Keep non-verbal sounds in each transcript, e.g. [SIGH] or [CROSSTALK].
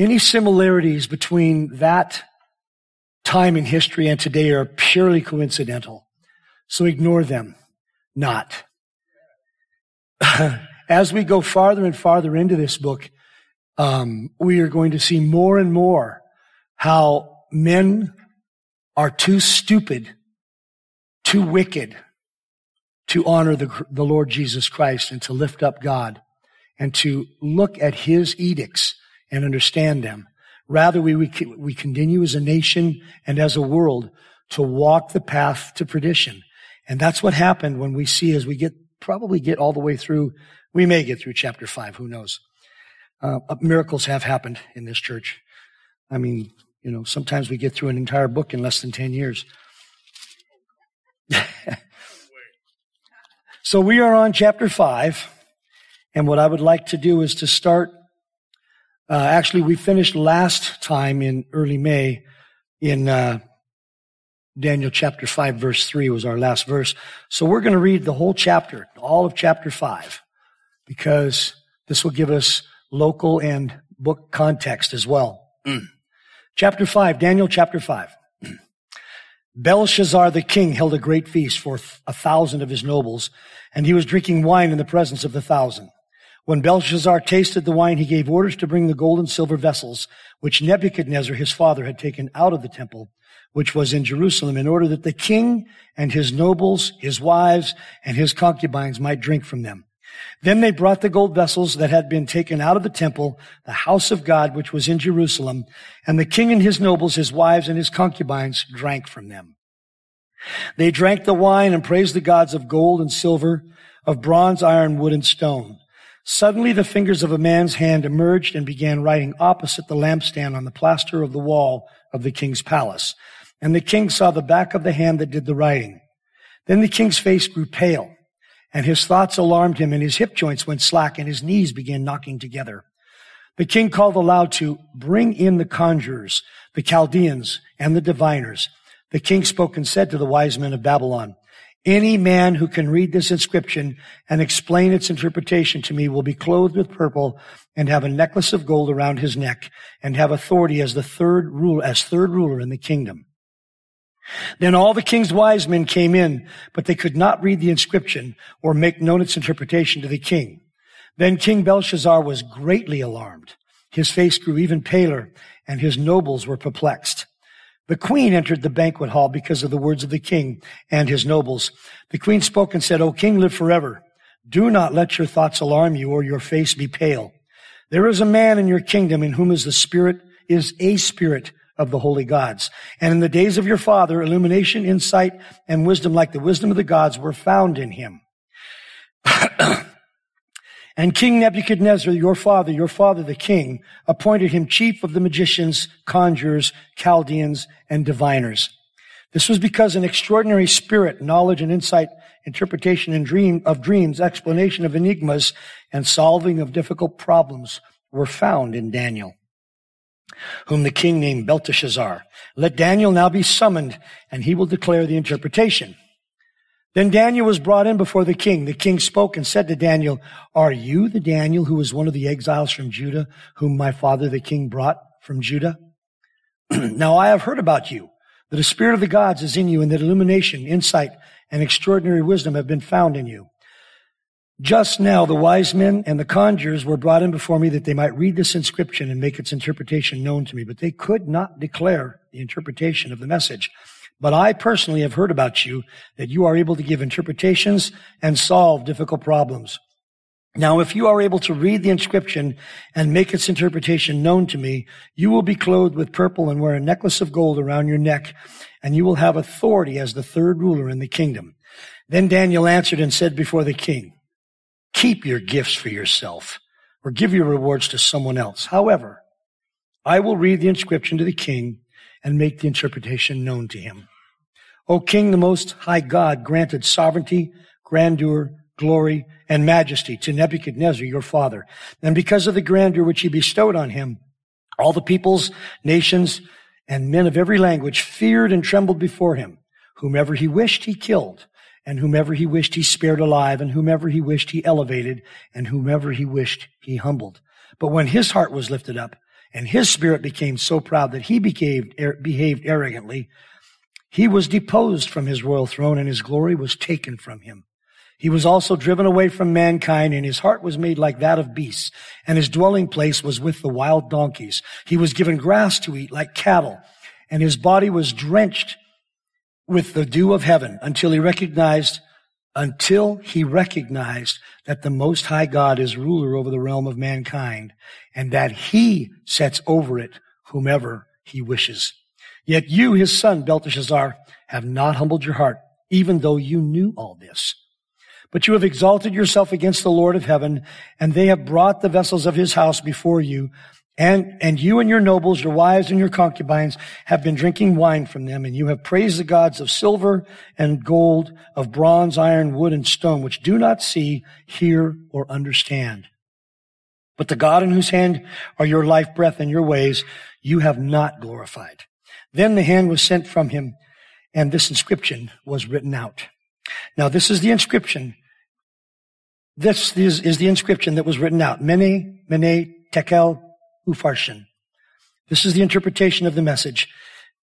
any similarities between that time in history and today are purely coincidental. So ignore them. Not. [LAUGHS] As we go farther and farther into this book, um, we are going to see more and more how men are too stupid, too wicked to honor the, the Lord Jesus Christ and to lift up God and to look at his edicts and understand them. Rather, we, we, we continue as a nation and as a world to walk the path to perdition. And that's what happened when we see as we get, probably get all the way through, we may get through chapter five, who knows. Uh, miracles have happened in this church. I mean, you know, sometimes we get through an entire book in less than 10 years. [LAUGHS] so we are on chapter five. And what I would like to do is to start uh, actually, we finished last time in early May in uh, Daniel chapter 5, verse 3 was our last verse. So we're going to read the whole chapter, all of chapter 5, because this will give us local and book context as well. chapter 5, Daniel chapter 5. [CLEARS THROAT] Belshazzar the king held a great feast for a thousand of his nobles, and he was drinking wine in the presence of the thousand. When Belshazzar tasted the wine, he gave orders to bring the gold and silver vessels, which Nebuchadnezzar, his father, had taken out of the temple, which was in Jerusalem, in order that the king and his nobles, his wives, and his concubines might drink from them. Then they brought the gold vessels that had been taken out of the temple, the house of God, which was in Jerusalem, and the king and his nobles, his wives, and his concubines drank from them. They drank the wine and praised the gods of gold and silver, of bronze, iron, wood, and stone. Suddenly the fingers of a man's hand emerged and began writing opposite the lampstand on the plaster of the wall of the king's palace. And the king saw the back of the hand that did the writing. Then the king's face grew pale, and his thoughts alarmed him, and his hip joints went slack, and his knees began knocking together. The king called aloud to bring in the conjurers, the Chaldeans, and the diviners. The king spoke and said to the wise men of Babylon, any man who can read this inscription and explain its interpretation to me will be clothed with purple and have a necklace of gold around his neck and have authority as the third ruler, as third ruler in the kingdom. Then all the king's wise men came in, but they could not read the inscription or make known its interpretation to the king. Then King Belshazzar was greatly alarmed. His face grew even paler and his nobles were perplexed. The queen entered the banquet hall because of the words of the king and his nobles. The queen spoke and said, O king, live forever. Do not let your thoughts alarm you or your face be pale. There is a man in your kingdom in whom is the spirit, is a spirit of the holy gods. And in the days of your father, illumination, insight, and wisdom like the wisdom of the gods were found in him. [CLEARS THROAT] And King Nebuchadnezzar, your father, your father the king, appointed him chief of the magicians, conjurers, Chaldeans, and diviners. This was because an extraordinary spirit, knowledge and insight, interpretation and dream of dreams, explanation of enigmas, and solving of difficult problems were found in Daniel, whom the king named Belteshazzar. Let Daniel now be summoned, and he will declare the interpretation. Then Daniel was brought in before the king. The king spoke and said to Daniel, Are you the Daniel who was one of the exiles from Judah, whom my father the king brought from Judah? [CLEARS THROAT] now I have heard about you, that a spirit of the gods is in you, and that illumination, insight, and extraordinary wisdom have been found in you. Just now the wise men and the conjurers were brought in before me that they might read this inscription and make its interpretation known to me, but they could not declare the interpretation of the message. But I personally have heard about you that you are able to give interpretations and solve difficult problems. Now, if you are able to read the inscription and make its interpretation known to me, you will be clothed with purple and wear a necklace of gold around your neck, and you will have authority as the third ruler in the kingdom. Then Daniel answered and said before the king, keep your gifts for yourself or give your rewards to someone else. However, I will read the inscription to the king and make the interpretation known to him. O king, the most high God granted sovereignty, grandeur, glory, and majesty to Nebuchadnezzar, your father. And because of the grandeur which he bestowed on him, all the peoples, nations, and men of every language feared and trembled before him. Whomever he wished, he killed, and whomever he wished, he spared alive, and whomever he wished, he elevated, and whomever he wished, he humbled. But when his heart was lifted up, and his spirit became so proud that he behaved, er, behaved arrogantly, he was deposed from his royal throne, and his glory was taken from him. He was also driven away from mankind and his heart was made like that of beasts and his dwelling place was with the wild donkeys. He was given grass to eat like cattle and his body was drenched with the dew of heaven until he recognized, until he recognized that the most high God is ruler over the realm of mankind and that he sets over it whomever he wishes. Yet you, his son, Belteshazzar, have not humbled your heart, even though you knew all this. But you have exalted yourself against the Lord of heaven, and they have brought the vessels of his house before you. And, and you and your nobles, your wives and your concubines have been drinking wine from them, and you have praised the gods of silver and gold, of bronze, iron, wood, and stone, which do not see, hear, or understand. But the God in whose hand are your life breath and your ways, you have not glorified. Then the hand was sent from him, and this inscription was written out. Now this is the inscription this is, is the inscription that was written out. Mene, Mene, Tekel, Upharsin. This is the interpretation of the message.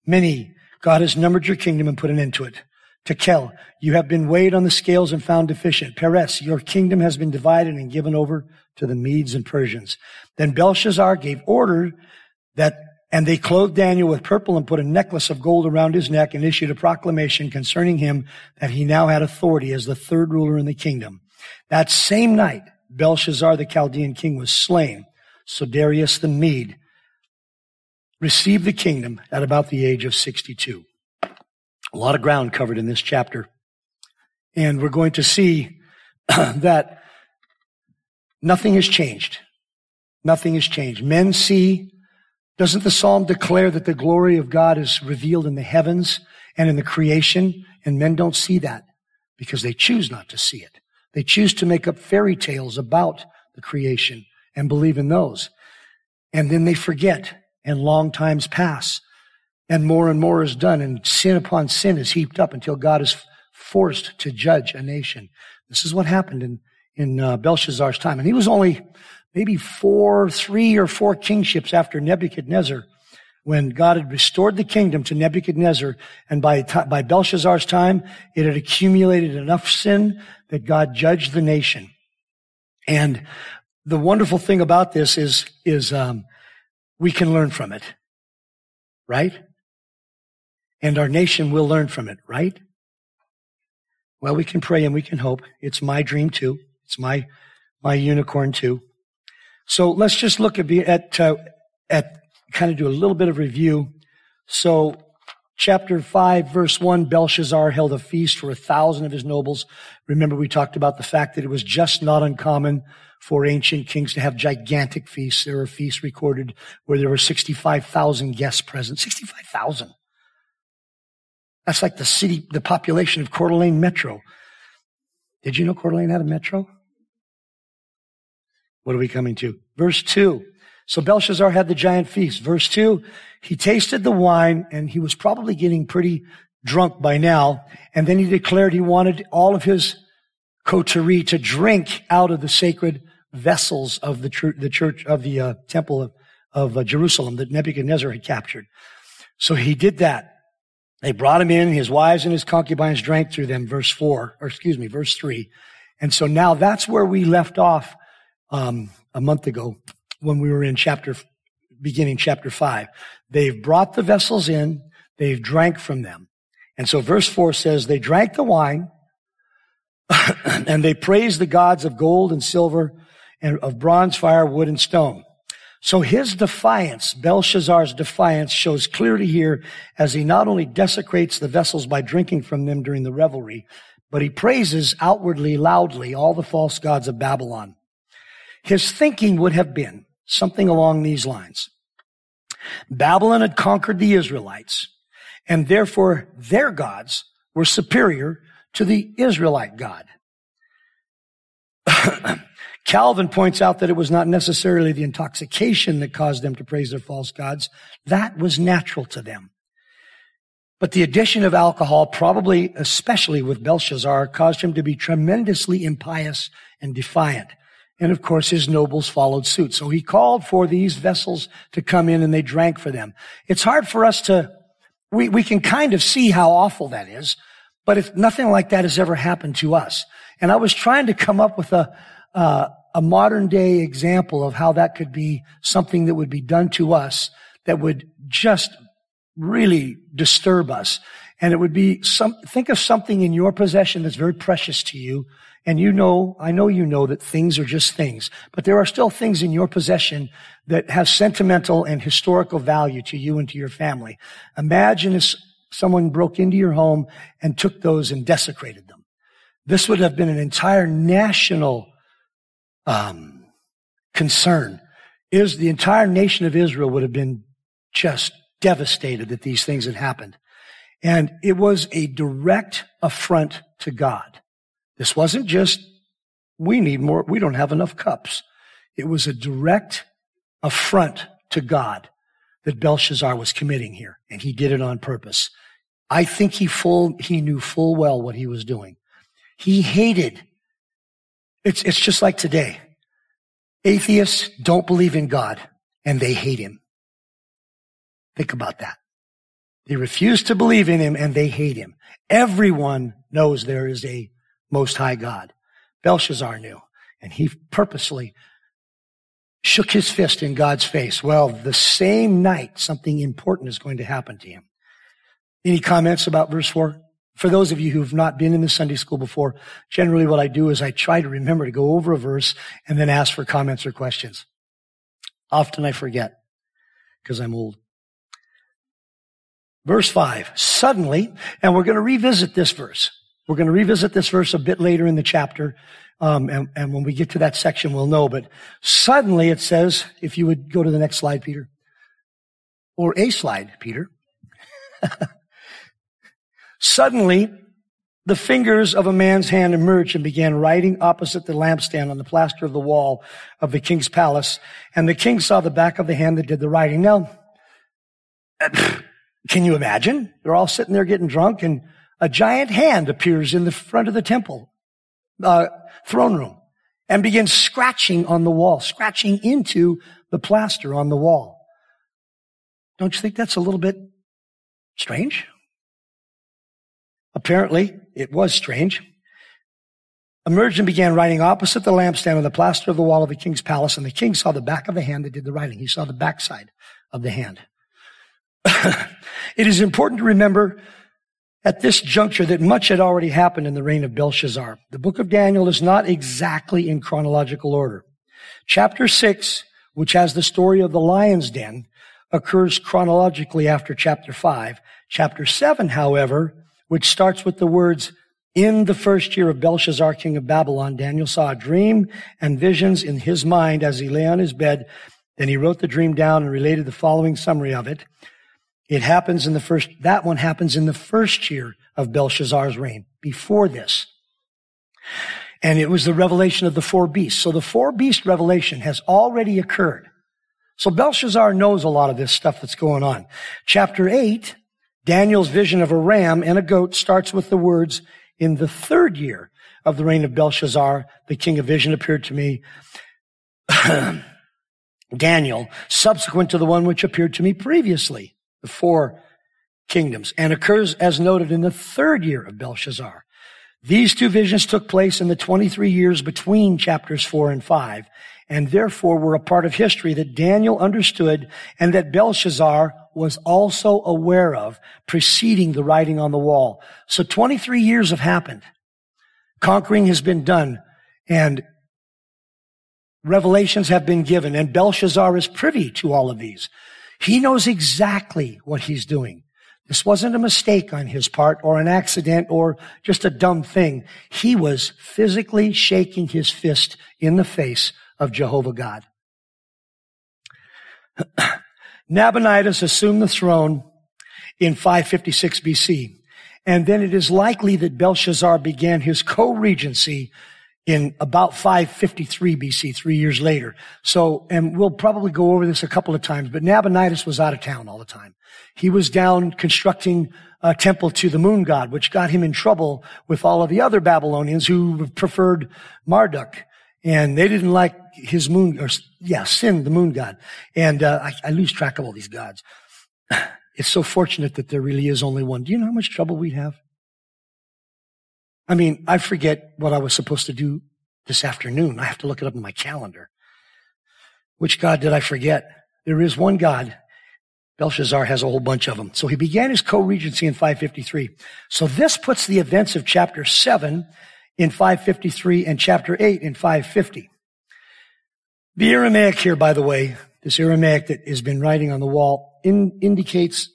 Mene, God has numbered your kingdom and put an end to it. Tekel, you have been weighed on the scales and found deficient. Peres, your kingdom has been divided and given over to the Medes and Persians. Then Belshazzar gave order that, and they clothed Daniel with purple and put a necklace of gold around his neck and issued a proclamation concerning him that he now had authority as the third ruler in the kingdom. That same night, Belshazzar the Chaldean king was slain. So Darius the Mede received the kingdom at about the age of 62. A lot of ground covered in this chapter. And we're going to see [CLEARS THROAT] that nothing has changed. Nothing has changed. Men see, doesn't the psalm declare that the glory of God is revealed in the heavens and in the creation? And men don't see that because they choose not to see it. They choose to make up fairy tales about the creation and believe in those. And then they forget and long times pass and more and more is done and sin upon sin is heaped up until God is forced to judge a nation. This is what happened in, in uh, Belshazzar's time. And he was only maybe four, three or four kingships after Nebuchadnezzar when God had restored the kingdom to Nebuchadnezzar, and by, by Belshazzar's time, it had accumulated enough sin that God judged the nation. And the wonderful thing about this is, is um, we can learn from it, right? And our nation will learn from it, right? Well, we can pray and we can hope. It's my dream too. It's my my unicorn too. So let's just look at at uh, at kind of do a little bit of review. So chapter 5 verse 1 belshazzar held a feast for a thousand of his nobles. Remember we talked about the fact that it was just not uncommon for ancient kings to have gigantic feasts. There are feasts recorded where there were 65,000 guests present. 65,000 that's like the city the population of Coeur d'Alene metro. Did you know Coeur d'Alene had a metro? What are we coming to? Verse 2 so Belshazzar had the giant feast. Verse two, he tasted the wine and he was probably getting pretty drunk by now. And then he declared he wanted all of his coterie to drink out of the sacred vessels of the, the church of the uh, temple of, of uh, Jerusalem that Nebuchadnezzar had captured. So he did that. They brought him in. His wives and his concubines drank through them. Verse four, or excuse me, verse three. And so now that's where we left off um, a month ago when we were in chapter, beginning chapter five. They've brought the vessels in, they've drank from them. And so verse four says, they drank the wine [CLEARS THROAT] and they praised the gods of gold and silver and of bronze, fire, wood, and stone. So his defiance, Belshazzar's defiance shows clearly here as he not only desecrates the vessels by drinking from them during the revelry, but he praises outwardly, loudly all the false gods of Babylon. His thinking would have been, Something along these lines. Babylon had conquered the Israelites, and therefore their gods were superior to the Israelite God. [CLEARS THROAT] Calvin points out that it was not necessarily the intoxication that caused them to praise their false gods. That was natural to them. But the addition of alcohol, probably especially with Belshazzar, caused him to be tremendously impious and defiant. And of course, his nobles followed suit. So he called for these vessels to come in and they drank for them. It's hard for us to, we, we can kind of see how awful that is, but if nothing like that has ever happened to us. And I was trying to come up with a, uh, a modern day example of how that could be something that would be done to us that would just really disturb us. And it would be some, think of something in your possession that's very precious to you. And you know, I know you know that things are just things, but there are still things in your possession that have sentimental and historical value to you and to your family. Imagine if someone broke into your home and took those and desecrated them. This would have been an entire national um, concern. Is the entire nation of Israel would have been just devastated that these things had happened. And it was a direct affront to God. This wasn't just, we need more, we don't have enough cups. It was a direct affront to God that Belshazzar was committing here. And he did it on purpose. I think he full, he knew full well what he was doing. He hated. It's, it's just like today. Atheists don't believe in God and they hate him. Think about that. They refuse to believe in him and they hate him. Everyone knows there is a most high God. Belshazzar knew and he purposely shook his fist in God's face. Well, the same night, something important is going to happen to him. Any comments about verse four? For those of you who've not been in the Sunday school before, generally what I do is I try to remember to go over a verse and then ask for comments or questions. Often I forget because I'm old. Verse 5. Suddenly, and we're going to revisit this verse. We're going to revisit this verse a bit later in the chapter. Um, and, and when we get to that section, we'll know. But suddenly it says, if you would go to the next slide, Peter, or a slide, Peter. [LAUGHS] suddenly, the fingers of a man's hand emerged and began writing opposite the lampstand on the plaster of the wall of the king's palace. And the king saw the back of the hand that did the writing. Now, [CLEARS THROAT] can you imagine? They're all sitting there getting drunk and a giant hand appears in the front of the temple, uh, throne room and begins scratching on the wall, scratching into the plaster on the wall. Don't you think that's a little bit strange? Apparently, it was strange. Emerged and began writing opposite the lampstand on the plaster of the wall of the king's palace, and the king saw the back of the hand that did the writing. He saw the backside of the hand. [LAUGHS] it is important to remember at this juncture that much had already happened in the reign of Belshazzar. The book of Daniel is not exactly in chronological order. Chapter six, which has the story of the lion's den, occurs chronologically after chapter five. Chapter seven, however, which starts with the words, in the first year of Belshazzar, king of Babylon, Daniel saw a dream and visions in his mind as he lay on his bed. Then he wrote the dream down and related the following summary of it. It happens in the first, that one happens in the first year of Belshazzar's reign, before this. And it was the revelation of the four beasts. So the four beast revelation has already occurred. So Belshazzar knows a lot of this stuff that's going on. Chapter eight, Daniel's vision of a ram and a goat starts with the words, in the third year of the reign of Belshazzar, the king of vision appeared to me. [CLEARS THROAT] Daniel, subsequent to the one which appeared to me previously the four kingdoms, and occurs as noted in the third year of Belshazzar. These two visions took place in the 23 years between chapters 4 and 5, and therefore were a part of history that Daniel understood and that Belshazzar was also aware of preceding the writing on the wall. So 23 years have happened. Conquering has been done, and revelations have been given, and Belshazzar is privy to all of these. He knows exactly what he's doing. This wasn't a mistake on his part or an accident or just a dumb thing. He was physically shaking his fist in the face of Jehovah God. [CLEARS THROAT] Nabonidus assumed the throne in 556 BC. And then it is likely that Belshazzar began his co-regency in about 553 BC, three years later. So, and we'll probably go over this a couple of times, but Nabonidus was out of town all the time. He was down constructing a temple to the moon god, which got him in trouble with all of the other Babylonians who preferred Marduk. And they didn't like his moon, or yeah, Sin, the moon god. And uh, I, I lose track of all these gods. [SIGHS] It's so fortunate that there really is only one. Do you know how much trouble we'd have? I mean, I forget what I was supposed to do this afternoon. I have to look it up in my calendar. Which God did I forget? There is one God. Belshazzar has a whole bunch of them. So he began his co-regency in 553. So this puts the events of chapter 7 in 553 and chapter 8 in 550. The Aramaic here, by the way, this Aramaic that has been writing on the wall in, indicates,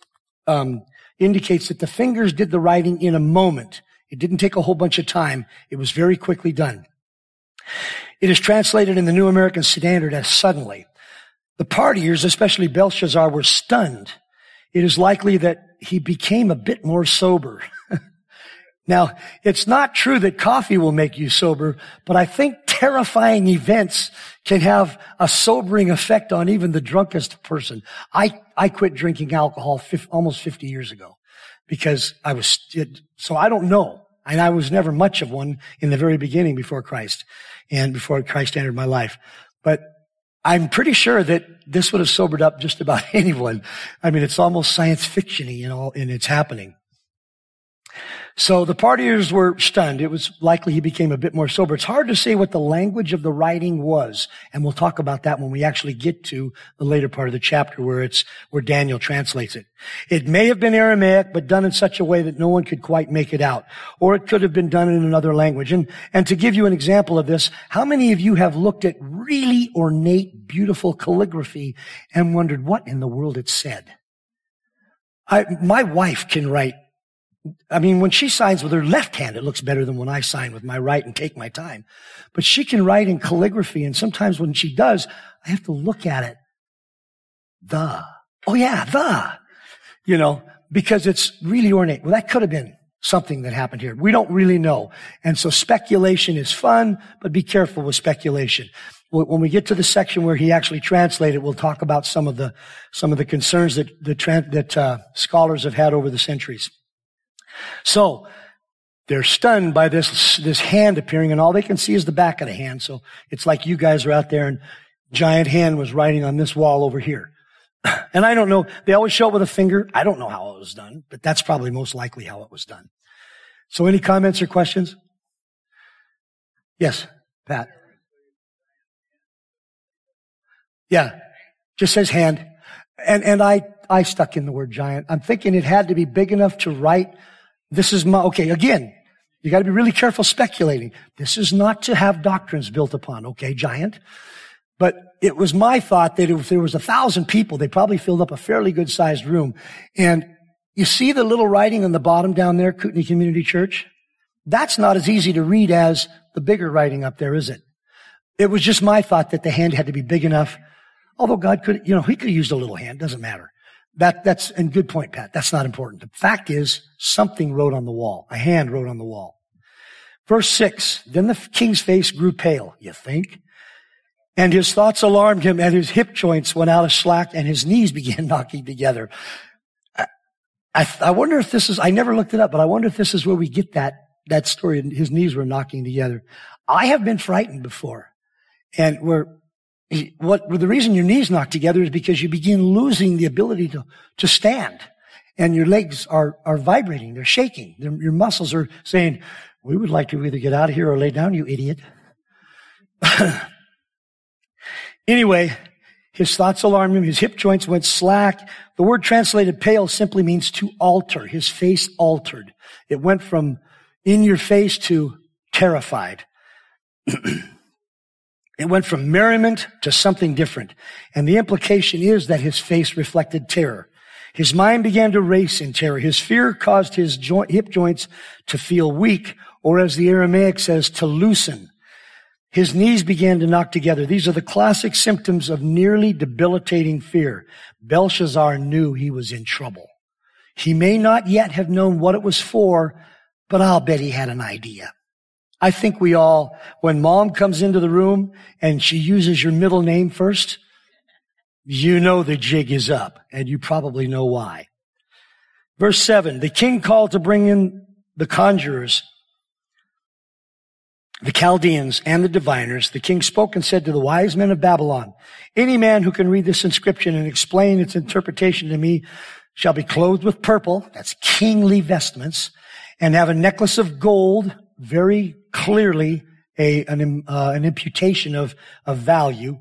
um, indicates that the fingers did the writing in a moment. It didn't take a whole bunch of time. It was very quickly done. It is translated in the New American Standard as suddenly. The partiers, especially Belshazzar, were stunned. It is likely that he became a bit more sober. [LAUGHS] now, it's not true that coffee will make you sober, but I think terrifying events can have a sobering effect on even the drunkest person. I, I quit drinking alcohol almost 50 years ago because I was, so I don't know. And I was never much of one in the very beginning before Christ and before Christ entered my life. But I'm pretty sure that this would have sobered up just about [LAUGHS] anyone. I mean, it's almost science fictiony, you know, and it's happening. So the partiers were stunned. It was likely he became a bit more sober. It's hard to say what the language of the writing was. And we'll talk about that when we actually get to the later part of the chapter where it's, where Daniel translates it. It may have been Aramaic, but done in such a way that no one could quite make it out. Or it could have been done in another language. And, and to give you an example of this, how many of you have looked at really ornate, beautiful calligraphy and wondered what in the world it said? I, my wife can write I mean, when she signs with her left hand, it looks better than when I sign with my right and take my time. But she can write in calligraphy, and sometimes when she does, I have to look at it. The. Oh yeah, the. You know, because it's really ornate. Well, that could have been something that happened here. We don't really know. And so speculation is fun, but be careful with speculation. When we get to the section where he actually translated, we'll talk about some of the, some of the concerns that, the, that uh, scholars have had over the centuries. So they're stunned by this, this hand appearing and all they can see is the back of the hand. So it's like you guys are out there and giant hand was writing on this wall over here. [CLEARS THROAT] And I don't know, they always show it with a finger. I don't know how it was done, but that's probably most likely how it was done. So any comments or questions? Yes, Pat. Yeah, just says hand. And, and I, I stuck in the word giant. I'm thinking it had to be big enough to write this is my, okay, again, you gotta be really careful speculating. This is not to have doctrines built upon, okay, giant? But it was my thought that if there was a thousand people, they probably filled up a fairly good sized room. And you see the little writing on the bottom down there, Kootenai Community Church? That's not as easy to read as the bigger writing up there, is it? It was just my thought that the hand had to be big enough. Although God could, you know, he could used a little hand, doesn't matter. That, that's, and good point, Pat. That's not important. The fact is, something wrote on the wall. A hand wrote on the wall. Verse six, then the king's face grew pale, you think? And his thoughts alarmed him and his hip joints went out of slack and his knees [LAUGHS] began knocking together. I, I, I wonder if this is, I never looked it up, but I wonder if this is where we get that, that story. His knees were knocking together. I have been frightened before and we're, what the reason your knees knock together is because you begin losing the ability to, to stand and your legs are, are vibrating. They're shaking. They're, your muscles are saying, we would like to either get out of here or lay down, you idiot. [LAUGHS] anyway, his thoughts alarmed him. His hip joints went slack. The word translated pale simply means to alter. His face altered. It went from in your face to terrified. [CLEARS THROAT] It went from merriment to something different. And the implication is that his face reflected terror. His mind began to race in terror. His fear caused his hip joints to feel weak, or as the Aramaic says, to loosen. His knees began to knock together. These are the classic symptoms of nearly debilitating fear. Belshazzar knew he was in trouble. He may not yet have known what it was for, but I'll bet he had an idea. I think we all, when mom comes into the room and she uses your middle name first, you know the jig is up and you probably know why. Verse seven, the king called to bring in the conjurers, the Chaldeans and the diviners. The king spoke and said to the wise men of Babylon, any man who can read this inscription and explain its interpretation to me shall be clothed with purple. That's kingly vestments and have a necklace of gold very clearly a, an, uh, an imputation of, of value,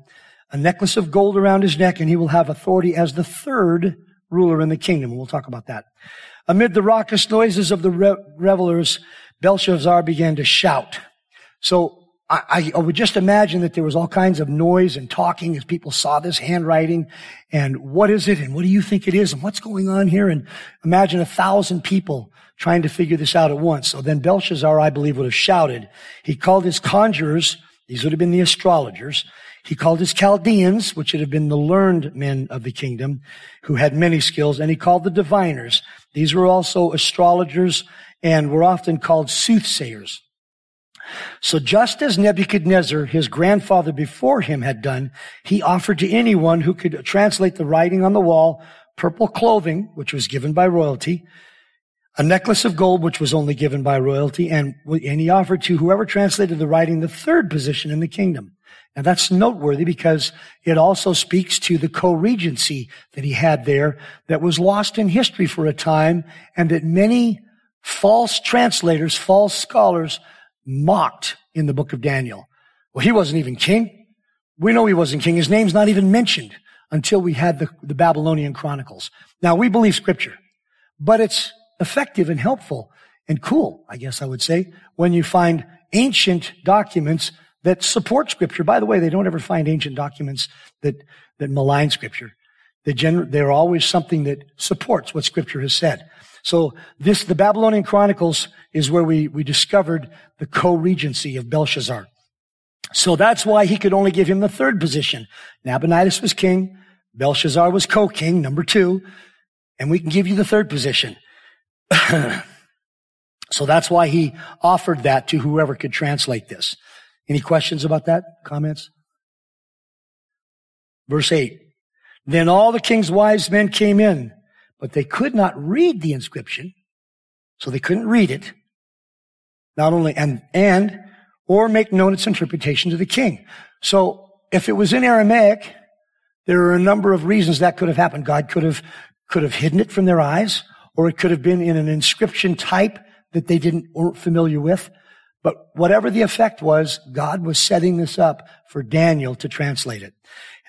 a necklace of gold around his neck, and he will have authority as the third ruler in the kingdom. We'll talk about that. Amid the raucous noises of the re- revelers, Belshazzar began to shout. So I, I, would just imagine that there was all kinds of noise and talking as people saw this handwriting and what is it and what do you think it is and what's going on here? And imagine a thousand people trying to figure this out at once. So then Belshazzar, I believe, would have shouted. He called his conjurers, these would have been the astrologers. He called his Chaldeans, which would have been the learned men of the kingdom, who had many skills, and he called the diviners. These were also astrologers and were often called soothsayers. So just as Nebuchadnezzar, his grandfather before him had done, he offered to anyone who could translate the writing on the wall purple clothing, which was given by royalty, a necklace of gold, which was only given by royalty, and, and he offered to whoever translated the writing the third position in the kingdom. Now that's noteworthy because it also speaks to the co-regency that he had there that was lost in history for a time and that many false translators, false scholars mocked in the book of Daniel. Well, he wasn't even king. We know he wasn't king. His name's not even mentioned until we had the, the Babylonian Chronicles. Now we believe scripture, but it's effective and helpful and cool, I guess I would say, when you find ancient documents that support scripture. By the way, they don't ever find ancient documents that, that malign scripture. They gener- they're always something that supports what scripture has said. So this, the Babylonian Chronicles is where we, we discovered the co-regency of Belshazzar. So that's why he could only give him the third position. Nabonidus was king. Belshazzar was co-king, number two. And we can give you the third position. [CLEARS THROAT] so that's why he offered that to whoever could translate this. Any questions about that? Comments? Verse 8. Then all the king's wise men came in, but they could not read the inscription. So they couldn't read it. Not only, and, and, or make known its interpretation to the king. So if it was in Aramaic, there are a number of reasons that could have happened. God could have, could have hidden it from their eyes or it could have been in an inscription type that they didn't, weren't familiar with. But whatever the effect was, God was setting this up for Daniel to translate it.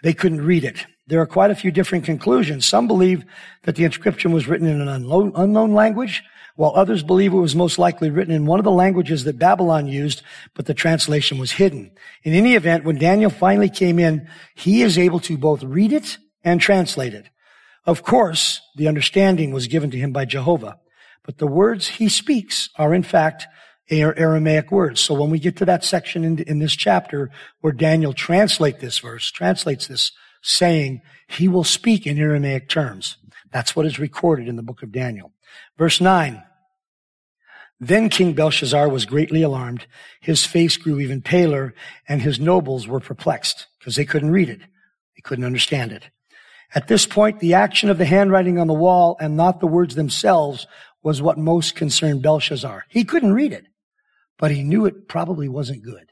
They couldn't read it. There are quite a few different conclusions. Some believe that the inscription was written in an unknown, language, while others believe it was most likely written in one of the languages that Babylon used, but the translation was hidden. In any event, when Daniel finally came in, he is able to both read it and translate it. Of course, the understanding was given to him by Jehovah, but the words he speaks are in fact Aramaic words. So when we get to that section in, in this chapter where Daniel translates this verse, translates this saying, he will speak in Aramaic terms. That's what is recorded in the book of Daniel. Verse 9. Then King Belshazzar was greatly alarmed. His face grew even paler and his nobles were perplexed because they couldn't read it. They couldn't understand it. At this point, the action of the handwriting on the wall and not the words themselves was what most concerned Belshazzar. He couldn't read it, but he knew it probably wasn't good.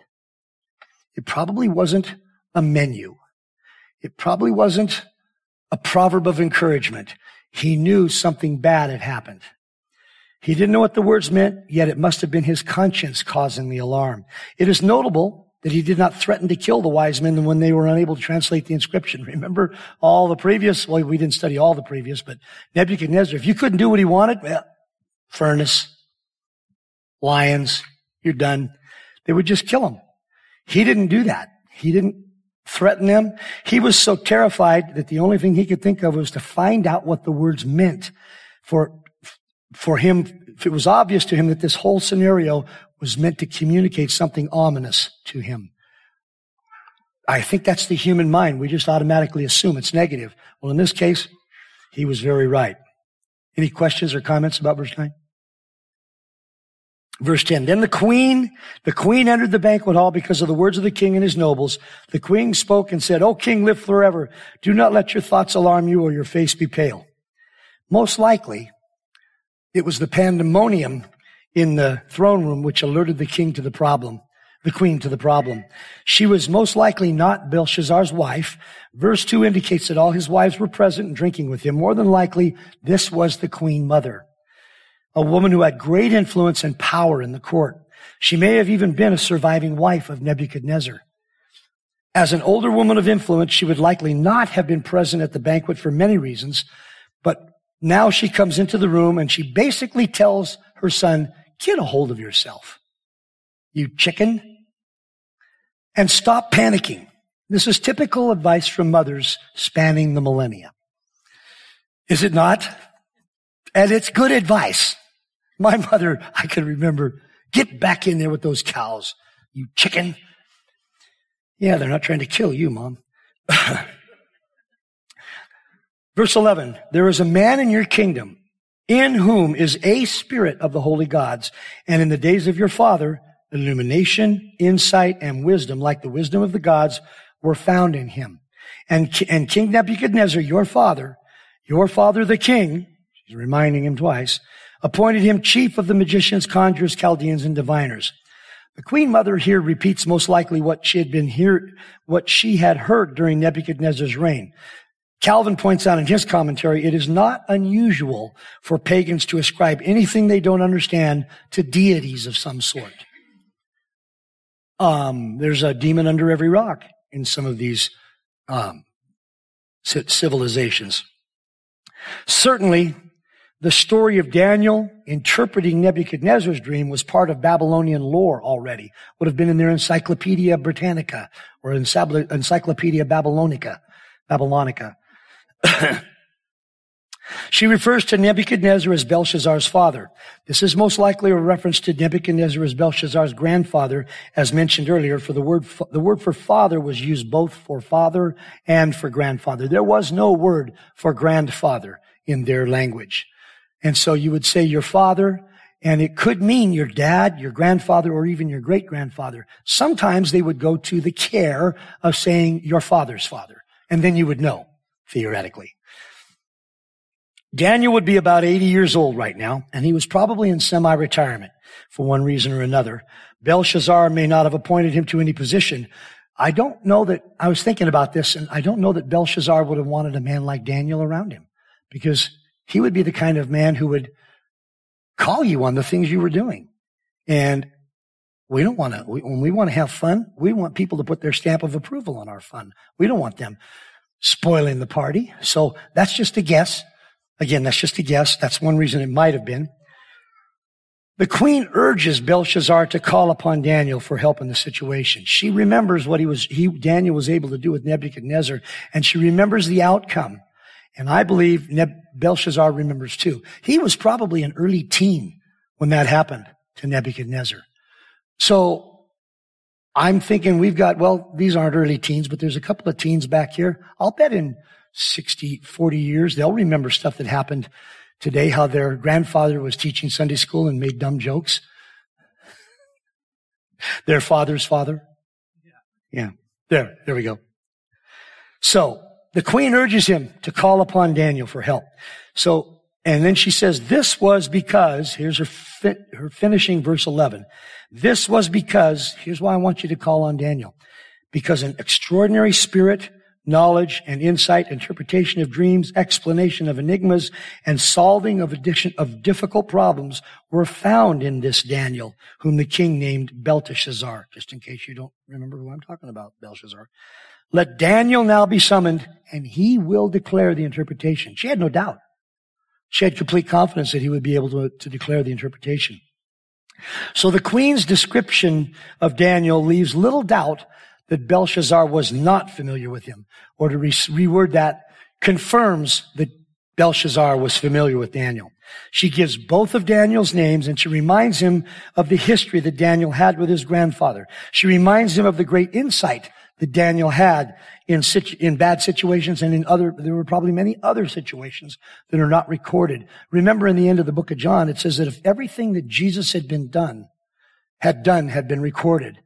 It probably wasn't a menu. It probably wasn't a proverb of encouragement. He knew something bad had happened. He didn't know what the words meant, yet it must have been his conscience causing the alarm. It is notable that he did not threaten to kill the wise men when they were unable to translate the inscription. [LAUGHS] Remember all the previous, well, we didn't study all the previous, but Nebuchadnezzar, if you couldn't do what he wanted, well, furnace, lions, you're done. They would just kill him. He didn't do that. He didn't threaten them. He was so terrified that the only thing he could think of was to find out what the words meant. For, for him, if it was obvious to him that this whole scenario was meant to communicate something ominous to him. I think that's the human mind. We just automatically assume it's negative. Well, in this case, he was very right. Any questions or comments about verse 9? Verse 10. Then the queen, the queen entered the banquet hall because of the words of the king and his nobles. The queen spoke and said, O king, live forever. Do not let your thoughts alarm you or your face be pale. Most likely, it was the pandemonium in the throne room which alerted the king to the problem the queen to the problem. She was most likely not Belshazzar's wife. Verse 2 indicates that all his wives were present and drinking with him. More than likely, this was the queen mother, a woman who had great influence and power in the court. She may have even been a surviving wife of Nebuchadnezzar. As an older woman of influence, she would likely not have been present at the banquet for many reasons, but now she comes into the room and she basically tells her son, get a hold of yourself. You chicken and stop panicking. This is typical advice from mothers spanning the millennia. Is it not? And it's good advice. My mother, I can remember, get back in there with those cows, you chicken. Yeah, they're not trying to kill you, mom. [LAUGHS] Verse 11, there is a man in your kingdom in whom is a spirit of the holy gods. And in the days of your father, illumination, insight, and wisdom, like the wisdom of the gods, were found in him. And, and King Nebuchadnezzar, your father, your father the king, she's reminding him twice, appointed him chief of the magicians, conjurers, Chaldeans, and diviners. The queen mother here repeats most likely what she had been here, what she had heard during Nebuchadnezzar's reign. Calvin points out in his commentary, it is not unusual for pagans to ascribe anything they don't understand to deities of some sort. Um, there's a demon under every rock in some of these um, civilizations. Certainly, the story of Daniel interpreting Nebuchadnezzar's dream was part of Babylonian lore already. Would have been in their Encyclopedia Britannica or Encyclopedia Babylonica. Babylonica. [COUGHS] She refers to Nebuchadnezzar as Belshazzar's father. This is most likely a reference to Nebuchadnezzar as Belshazzar's grandfather, as mentioned earlier, for the word, the word for father was used both for father and for grandfather. There was no word for grandfather in their language. And so you would say your father, and it could mean your dad, your grandfather, or even your great grandfather. Sometimes they would go to the care of saying your father's father, and then you would know, theoretically. Daniel would be about 80 years old right now, and he was probably in semi-retirement for one reason or another. Belshazzar may not have appointed him to any position. I don't know that, I was thinking about this, and I don't know that Belshazzar would have wanted a man like Daniel around him, because he would be the kind of man who would call you on the things you were doing. And we don't want to, when we want to have fun, we want people to put their stamp of approval on our fun. We don't want them spoiling the party. So that's just a guess. Again, that's just a guess. That's one reason it might have been. The queen urges Belshazzar to call upon Daniel for help in the situation. She remembers what he was, he, Daniel was able to do with Nebuchadnezzar, and she remembers the outcome. And I believe Neb- Belshazzar remembers too. He was probably an early teen when that happened to Nebuchadnezzar. So I'm thinking we've got, well, these aren't early teens, but there's a couple of teens back here. I'll bet in 60, 40 years, they'll remember stuff that happened today, how their grandfather was teaching Sunday school and made dumb jokes. their father's father. Yeah. There, there we go. So the queen urges him to call upon Daniel for help. So, and then she says, this was because, here's her, fi- her finishing verse 11. This was because, here's why I want you to call on Daniel. Because an extraordinary spirit knowledge and insight, interpretation of dreams, explanation of enigmas, and solving of addiction of difficult problems were found in this Daniel, whom the king named Belteshazzar. Just in case you don't remember who I'm talking about, Belshazzar. Let Daniel now be summoned, and he will declare the interpretation. She had no doubt. She had complete confidence that he would be able to, to declare the interpretation. So the queen's description of Daniel leaves little doubt that Belshazzar was not familiar with him. Or to re- reword that, confirms that Belshazzar was familiar with Daniel. She gives both of Daniel's names and she reminds him of the history that Daniel had with his grandfather. She reminds him of the great insight that Daniel had in, situ- in bad situations and in other, there were probably many other situations that are not recorded. Remember in the end of the book of John, it says that if everything that Jesus had been done, had done, had been recorded,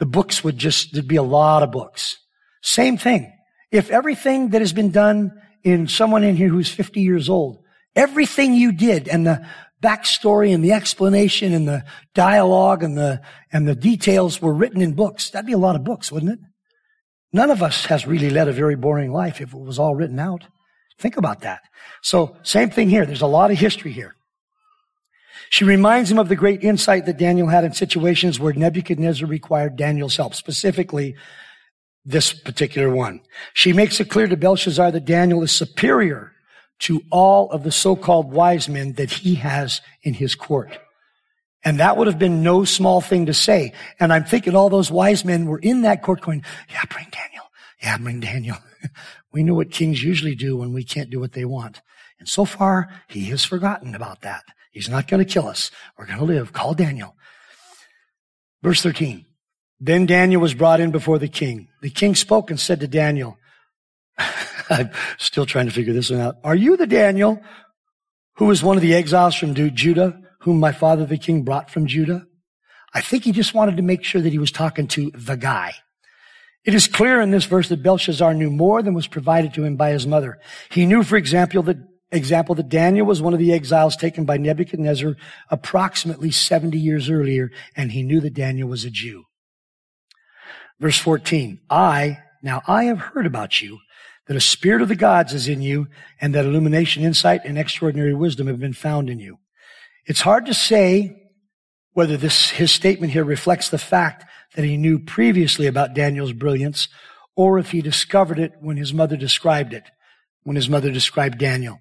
the books would just, there'd be a lot of books. Same thing. If everything that has been done in someone in here who's 50 years old, everything you did and the backstory and the explanation and the dialogue and the, and the details were written in books, that'd be a lot of books, wouldn't it? None of us has really led a very boring life if it was all written out. Think about that. So same thing here. There's a lot of history here. She reminds him of the great insight that Daniel had in situations where Nebuchadnezzar required Daniel's help, specifically this particular one. She makes it clear to Belshazzar that Daniel is superior to all of the so-called wise men that he has in his court. And that would have been no small thing to say. And I'm thinking all those wise men were in that court going, yeah, bring Daniel. Yeah, bring Daniel. [LAUGHS] we know what kings usually do when we can't do what they want. And so far, he has forgotten about that. He's not going to kill us. We're going to live. Call Daniel. Verse 13. Then Daniel was brought in before the king. The king spoke and said to Daniel, [LAUGHS] I'm still trying to figure this one out. Are you the Daniel who was one of the exiles from Judah, whom my father the king brought from Judah? I think he just wanted to make sure that he was talking to the guy. It is clear in this verse that Belshazzar knew more than was provided to him by his mother. He knew, for example, that example that Daniel was one of the exiles taken by Nebuchadnezzar approximately 70 years earlier, and he knew that Daniel was a Jew. Verse 14, I, now I have heard about you that a spirit of the gods is in you and that illumination, insight, and extraordinary wisdom have been found in you. It's hard to say whether this, his statement here reflects the fact that he knew previously about Daniel's brilliance or if he discovered it when his mother described it, when his mother described Daniel.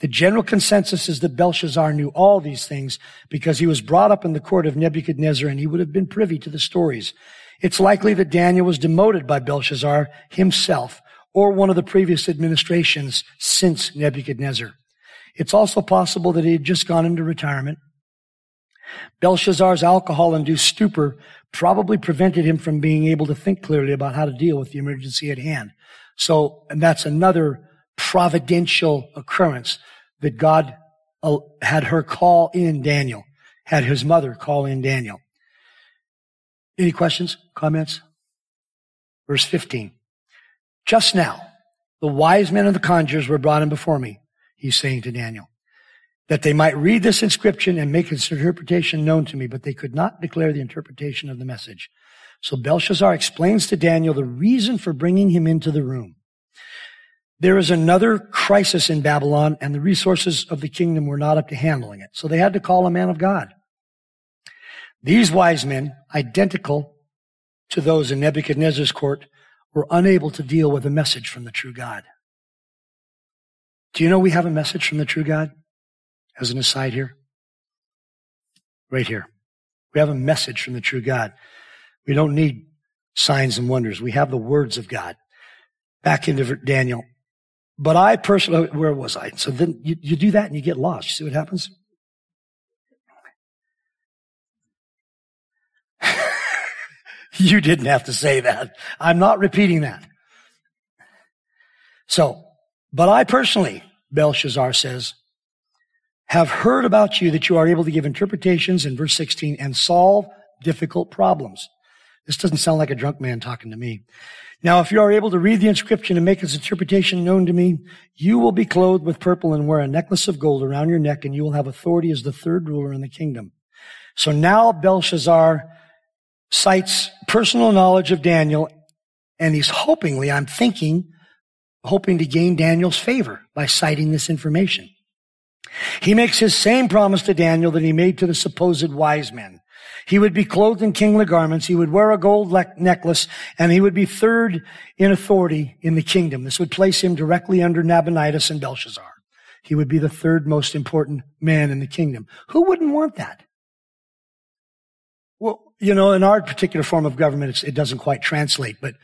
The general consensus is that Belshazzar knew all these things because he was brought up in the court of Nebuchadnezzar and he would have been privy to the stories. It's likely that Daniel was demoted by Belshazzar himself or one of the previous administrations since Nebuchadnezzar. It's also possible that he had just gone into retirement. Belshazzar's alcohol-induced stupor probably prevented him from being able to think clearly about how to deal with the emergency at hand. So, and that's another providential occurrence that God uh, had her call in Daniel, had his mother call in Daniel. Any questions, comments? Verse 15. Just now, the wise men and the conjurers were brought in before me, he's saying to Daniel, that they might read this inscription and make its interpretation known to me, but they could not declare the interpretation of the message. So Belshazzar explains to Daniel the reason for bringing him into the room. There is another crisis in Babylon and the resources of the kingdom were not up to handling it. So they had to call a man of God. These wise men, identical to those in Nebuchadnezzar's court, were unable to deal with a message from the true God. Do you know we have a message from the true God? As an aside here. Right here. We have a message from the true God. We don't need signs and wonders. We have the words of God. Back into Daniel. But I personally, oh, where was I? So then you, you do that and you get lost. You see what happens? [LAUGHS] You didn't have to say that. I'm not repeating that. So, but I personally, Belshazzar says, have heard about you that you are able to give interpretations in verse 16 and solve difficult problems. This doesn't sound like a drunk man talking to me. Now, if you are able to read the inscription and make its interpretation known to me, you will be clothed with purple and wear a necklace of gold around your neck and you will have authority as the third ruler in the kingdom. So now Belshazzar cites personal knowledge of Daniel, and he's hopingly, I'm thinking, hoping to gain Daniel's favor by citing this information. He makes his same promise to Daniel that he made to the supposed wise men. He would be clothed in kingly garments. He would wear a gold le- necklace and he would be third in authority in the kingdom. This would place him directly under Nabonidus and Belshazzar. He would be the third most important man in the kingdom. Who wouldn't want that? Well, you know, in our particular form of government, it doesn't quite translate, but,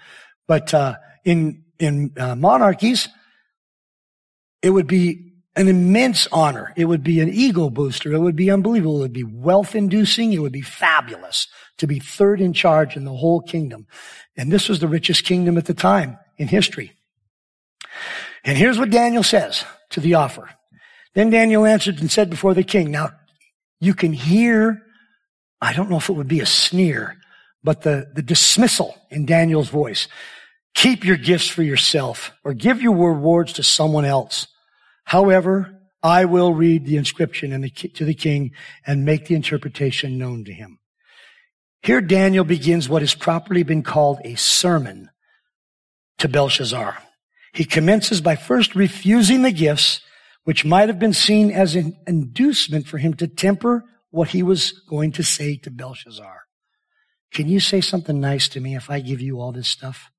but, uh, in, in, uh, monarchies, it would be an immense honor. It would be an ego booster. It would be unbelievable. It would be wealth inducing. It would be fabulous to be third in charge in the whole kingdom. And this was the richest kingdom at the time in history. And here's what Daniel says to the offer. Then Daniel answered and said before the king, now you can hear, I don't know if it would be a sneer, but the, the dismissal in Daniel's voice. Keep your gifts for yourself or give your rewards to someone else. However, I will read the inscription the, to the king and make the interpretation known to him. Here Daniel begins what has properly been called a sermon to Belshazzar. He commences by first refusing the gifts, which might have been seen as an inducement for him to temper what he was going to say to Belshazzar. Can you say something nice to me if I give you all this stuff?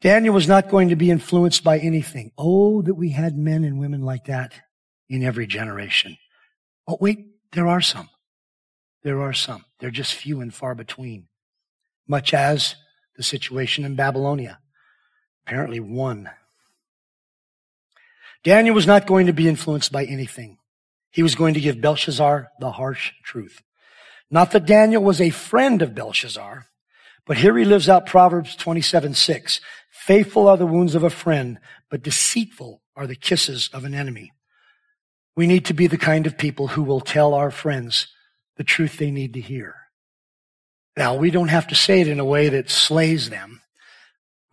Daniel was not going to be influenced by anything. Oh, that we had men and women like that in every generation. Oh, wait, there are some. There are some. They're just few and far between. Much as the situation in Babylonia. Apparently one. Daniel was not going to be influenced by anything. He was going to give Belshazzar the harsh truth. Not that Daniel was a friend of Belshazzar, but here he lives out Proverbs 27, 6. Faithful are the wounds of a friend, but deceitful are the kisses of an enemy. We need to be the kind of people who will tell our friends the truth they need to hear. Now, we don't have to say it in a way that slays them.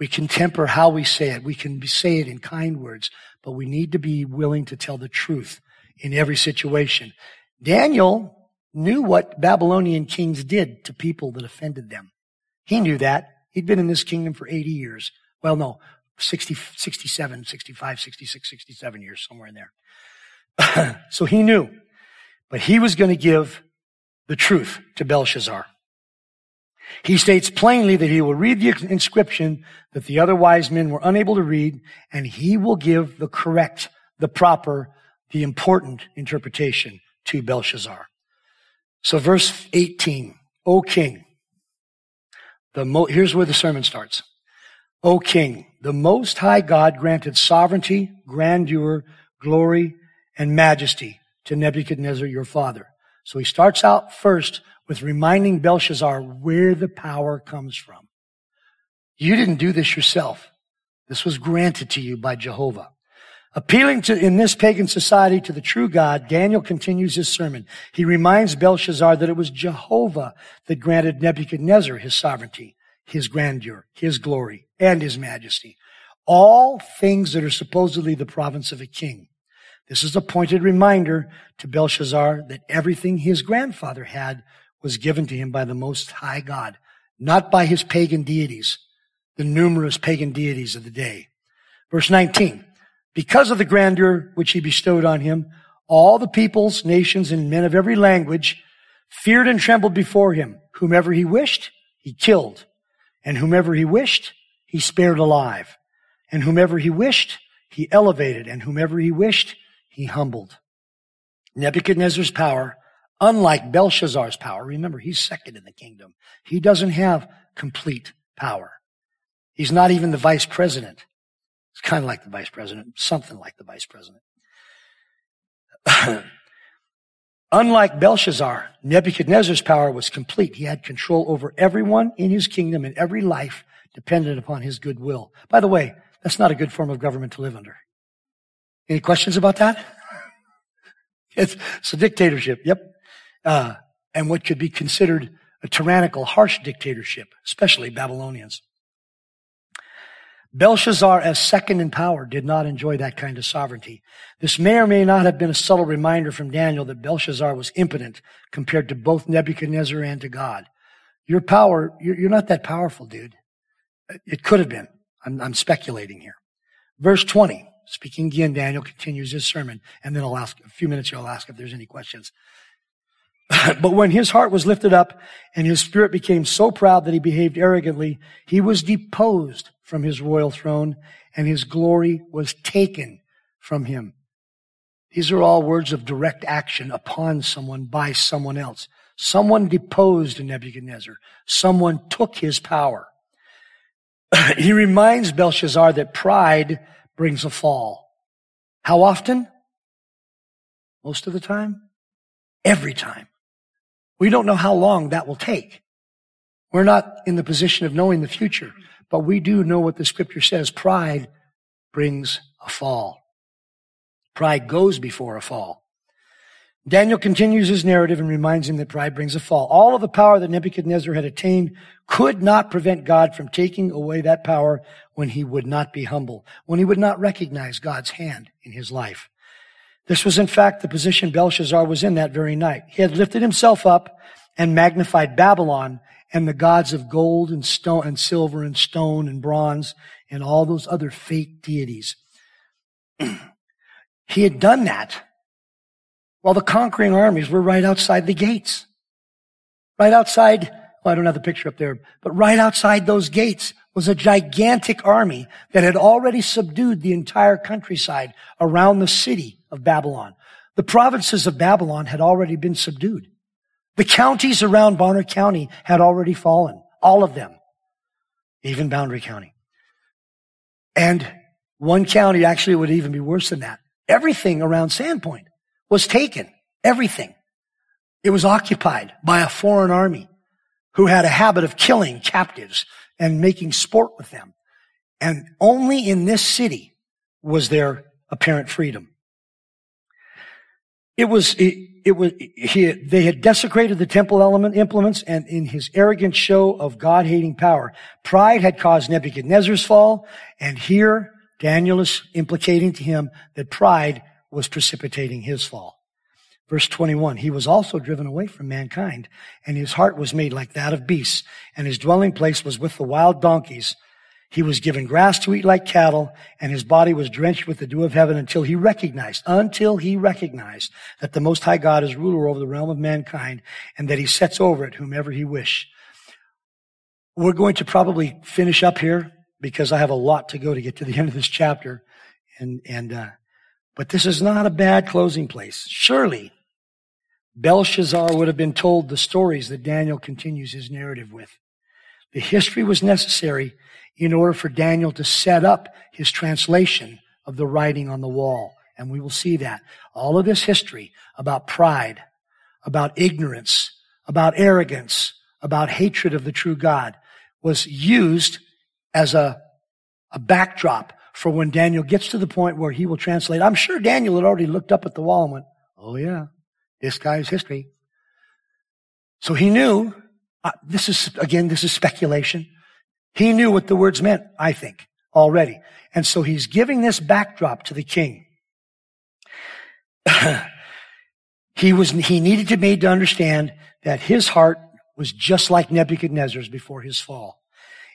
We can temper how we say it. We can say it in kind words, but we need to be willing to tell the truth in every situation. Daniel knew what Babylonian kings did to people that offended them. He knew that. He'd been in this kingdom for 80 years. Well, no, 60, 67, 65, 66, 67 years, somewhere in there. [CLEARS THROAT] so he knew. But he was going to give the truth to Belshazzar. He states plainly that he will read the inscription that the other wise men were unable to read, and he will give the correct, the proper, the important interpretation to Belshazzar. So verse 18, O king, the mo- here's where the sermon starts. O king, the most high God granted sovereignty, grandeur, glory, and majesty to Nebuchadnezzar your father. So he starts out first with reminding Belshazzar where the power comes from. You didn't do this yourself. This was granted to you by Jehovah. Appealing to, in this pagan society to the true God, Daniel continues his sermon. He reminds Belshazzar that it was Jehovah that granted Nebuchadnezzar his sovereignty, his grandeur, his glory, and his majesty. All things that are supposedly the province of a king. This is a pointed reminder to Belshazzar that everything his grandfather had was given to him by the Most High God, not by his pagan deities, the numerous pagan deities of the day. Verse 19. Because of the grandeur which he bestowed on him, all the peoples, nations, and men of every language feared and trembled before him. Whomever he wished, he killed. And whomever he wished, he spared alive. And whomever he wished, he elevated. And whomever he wished, he humbled. Nebuchadnezzar's power Unlike Belshazzar's power, remember, he's second in the kingdom. He doesn't have complete power. He's not even the vice president. It's kind of like the vice president, something like the vice president. [CLEARS THROAT] Unlike Belshazzar, Nebuchadnezzar's power was complete. He had control over everyone in his kingdom and every life dependent upon his goodwill. By the way, that's not a good form of government to live under. Any questions about that? [LAUGHS] It's, it's a dictatorship. Yep uh, and what could be considered a tyrannical, harsh dictatorship, especially Babylonians. Belshazzar, as second in power, did not enjoy that kind of sovereignty. This may or may not have been a subtle reminder from Daniel that Belshazzar was impotent compared to both Nebuchadnezzar and to God. Your power, you're not that powerful, dude. It could have been. I'm, speculating here. Verse 20, speaking again, Daniel continues his sermon, and then I'll ask, a few minutes here, I'll ask if there's any questions. [LAUGHS] but when his heart was lifted up and his spirit became so proud that he behaved arrogantly, he was deposed from his royal throne and his glory was taken from him. These are all words of direct action upon someone by someone else. Someone deposed Nebuchadnezzar. Someone took his power. [CLEARS THROAT] he reminds Belshazzar that pride brings a fall. How often? Most of the time? Every time. We don't know how long that will take. We're not in the position of knowing the future, but we do know what the scripture says. Pride brings a fall. Pride goes before a fall. Daniel continues his narrative and reminds him that pride brings a fall. All of the power that Nebuchadnezzar had attained could not prevent God from taking away that power when he would not be humble, when he would not recognize God's hand in his life. This was in fact the position Belshazzar was in that very night. He had lifted himself up and magnified Babylon and the gods of gold and stone and silver and stone and bronze and all those other fake deities. [CLEARS THROAT] he had done that while the conquering armies were right outside the gates. Right outside, well, I don't have the picture up there, but right outside those gates was a gigantic army that had already subdued the entire countryside around the city of Babylon. The provinces of Babylon had already been subdued. The counties around Bonner County had already fallen. All of them. Even Boundary County. And one county actually would even be worse than that. Everything around Sandpoint was taken. Everything. It was occupied by a foreign army who had a habit of killing captives and making sport with them. And only in this city was there apparent freedom. It was, it, it was, he, they had desecrated the temple element implements and in his arrogant show of God-hating power, pride had caused Nebuchadnezzar's fall. And here Daniel is implicating to him that pride was precipitating his fall. Verse 21, he was also driven away from mankind, and his heart was made like that of beasts, and his dwelling place was with the wild donkeys. He was given grass to eat like cattle, and his body was drenched with the dew of heaven until he recognized, until he recognized that the Most High God is ruler over the realm of mankind, and that he sets over it whomever he wish. We're going to probably finish up here because I have a lot to go to get to the end of this chapter, and and uh, but this is not a bad closing place. Surely, Belshazzar would have been told the stories that Daniel continues his narrative with. The history was necessary in order for Daniel to set up his translation of the writing on the wall. And we will see that. All of this history about pride, about ignorance, about arrogance, about hatred of the true God was used as a, a backdrop for when Daniel gets to the point where he will translate. I'm sure Daniel had already looked up at the wall and went, Oh yeah, this guy's history. So he knew, uh, this is, again, this is speculation. He knew what the words meant, I think, already. And so he's giving this backdrop to the king. [CLEARS THROAT] he was, he needed to be made to understand that his heart was just like Nebuchadnezzar's before his fall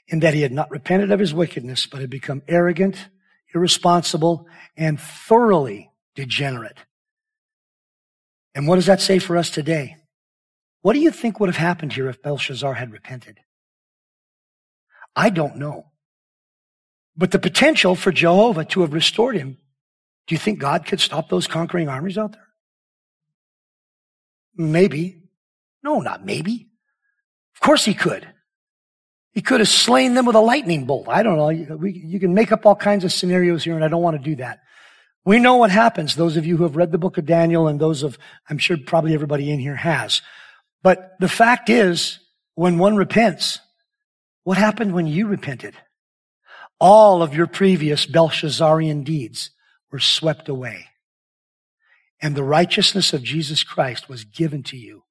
in that he had not repented of his wickedness, but had become arrogant, irresponsible, and thoroughly degenerate. And what does that say for us today? What do you think would have happened here if Belshazzar had repented? I don't know. But the potential for Jehovah to have restored him, do you think God could stop those conquering armies out there? Maybe. No, not maybe. Of course he could. He could have slain them with a lightning bolt. I don't know. You, can make up all kinds of scenarios here, and I don't want to do that. We know what happens, those of you who have read the book of Daniel and those of, I'm sure probably everybody in here has. But the fact is, when one repents, what happened when you repented? All of your previous Belshazzarian deeds were swept away. And the righteousness of Jesus Christ was given to you.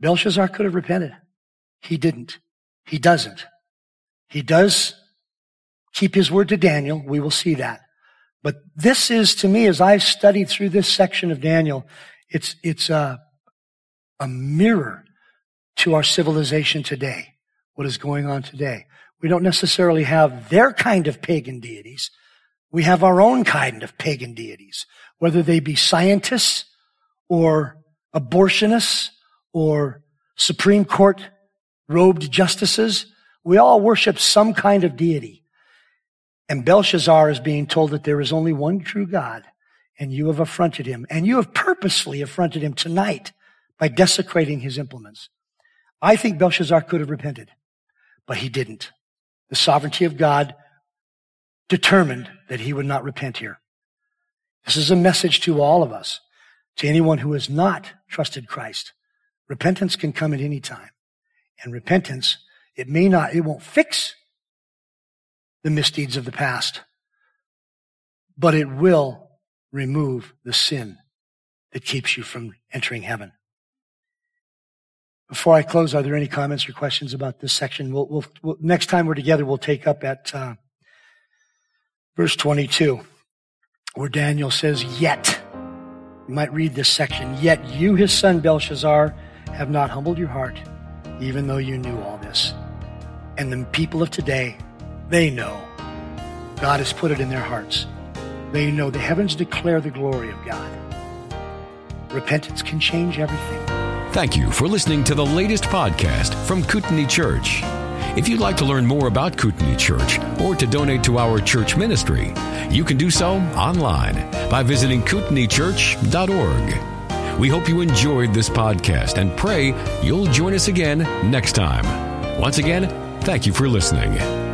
Belshazzar could have repented. He didn't. He doesn't. He does keep his word to Daniel. We will see that. But this is, to me, as I've studied through this section of Daniel, it's, it's a, a mirror to our civilization today, what is going on today. We don't necessarily have their kind of pagan deities. We have our own kind of pagan deities, whether they be scientists or abortionists or Supreme Court robed justices. We all worship some kind of deity. And Belshazzar is being told that there is only one true God, and you have affronted him, and you have purposely affronted him tonight by desecrating his implements. I think Belshazzar could have repented, but he didn't. The sovereignty of God determined that he would not repent here. This is a message to all of us, to anyone who has not trusted Christ. Repentance can come at any time. And repentance, it may not, it won't fix the misdeeds of the past, but it will remove the sin that keeps you from entering heaven. Before I close, are there any comments or questions about this section? We'll, we'll, we'll next time we're together, we'll take up at uh, verse 22, where Daniel says, "Yet." You might read this section. Yet you, his son Belshazzar, have not humbled your heart, even though you knew all this. And the people of today, they know. God has put it in their hearts. They know the heavens declare the glory of God. Repentance can change everything. Thank you for listening to the latest podcast from Kootenai Church. If you'd like to learn more about Kootenai Church or to donate to our church ministry, you can do so online by visiting kootenaichurch.org. We hope you enjoyed this podcast and pray you'll join us again next time. Once again, thank you for listening.